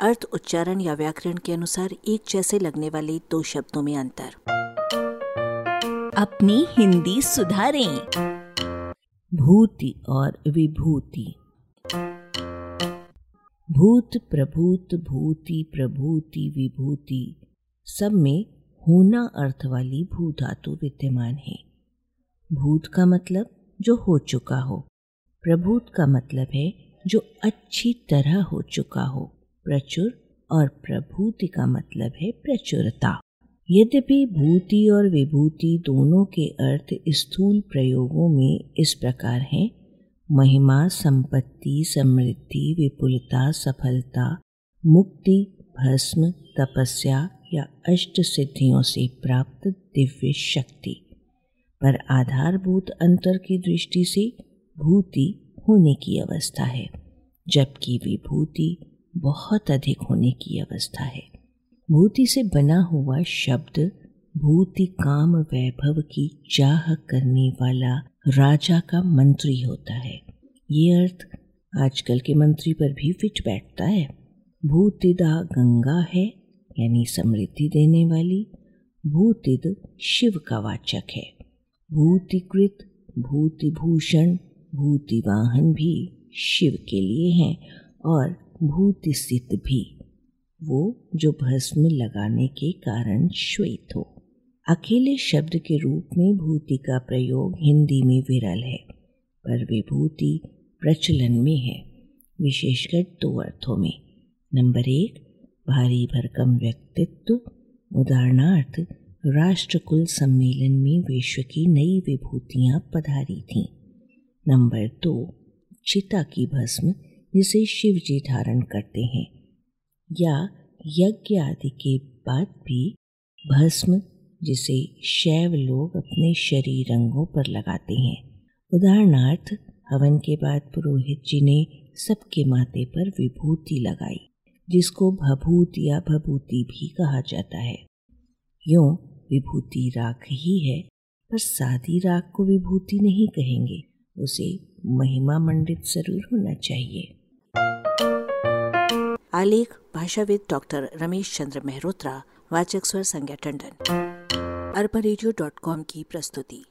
अर्थ, उच्चारण या व्याकरण के अनुसार एक जैसे लगने वाले दो शब्दों में अंतर। अपनी हिंदी सुधारें। भूति और विभूति। भूत, प्रभूत, भूति, प्रभूति, विभूति, सब में होना अर्थ वाली भू धातु विद्यमान है। भूत का मतलब जो हो चुका हो। प्रभूत का मतलब है जो अच्छी तरह हो चुका हो। प्रचुर और प्रभूति का मतलब है प्रचुरता। यद्यपि भूति और विभूति दोनों के अर्थ स्थूल प्रयोगों में इस प्रकार हैं, महिमा, संपत्ति, समृद्धि, विपुलता, सफलता, मुक्ति, भस्म, तपस्या या अष्ट सिद्धियों से प्राप्त दिव्य शक्ति। पर आधारभूत अंतर की दृष्टि से भूति होने की अवस्था है, जबकि विभूति बहुत अधिक होने की अवस्था है। भूति से बना हुआ शब्द भूति, काम, वैभव की चाह करने वाला राजा का मंत्री होता है। ये अर्थ आजकल के मंत्री पर भी फिट बैठता है। भूतिदा गंगा है, यानी समृद्धि देने वाली। भूतिद शिव का वाचक है। भूतिकृत, भूतिभूषण, भूतिवाहन भी शिव के लिए हैं और भूति सिद्ध भी, वो जो भस्म लगाने के कारण श्वेत हो। अकेले शब्द के रूप में भूति का प्रयोग हिंदी में विरल है, पर विभूति प्रचलन में है, विशेषकर दो अर्थों में। नंबर एक, भारी भरकम व्यक्तित्व, उदाहरणार्थ, राष्ट्रकुल सम्मेलन में विश्व की नई विभूतियाँ पधारी थीं। नंबर दो, चिता की भस्म जिसे शिव जी धारण करते हैं। या यज्ञ आदि के बाद भी भस्म, जिसे शैव लोग अपने शरीर रंगों पर लगाते हैं। उदाहरणार्थ, हवन के बाद पुरोहित जी ने सबके माथे पर विभूति लगाई, जिसको भभूत या भभूति भी कहा जाता है। यूँ विभूति राख ही है, पर सादी राख को विभूति नहीं कहेंगे। उसे महिमा मंडित ज़रूर होना चाहिए। आलेख भाषाविद डॉक्टर रमेश चंद्र मेहरोत्रा वाचक स्वर संज्ञा टंडन। अरबा की प्रस्तुति।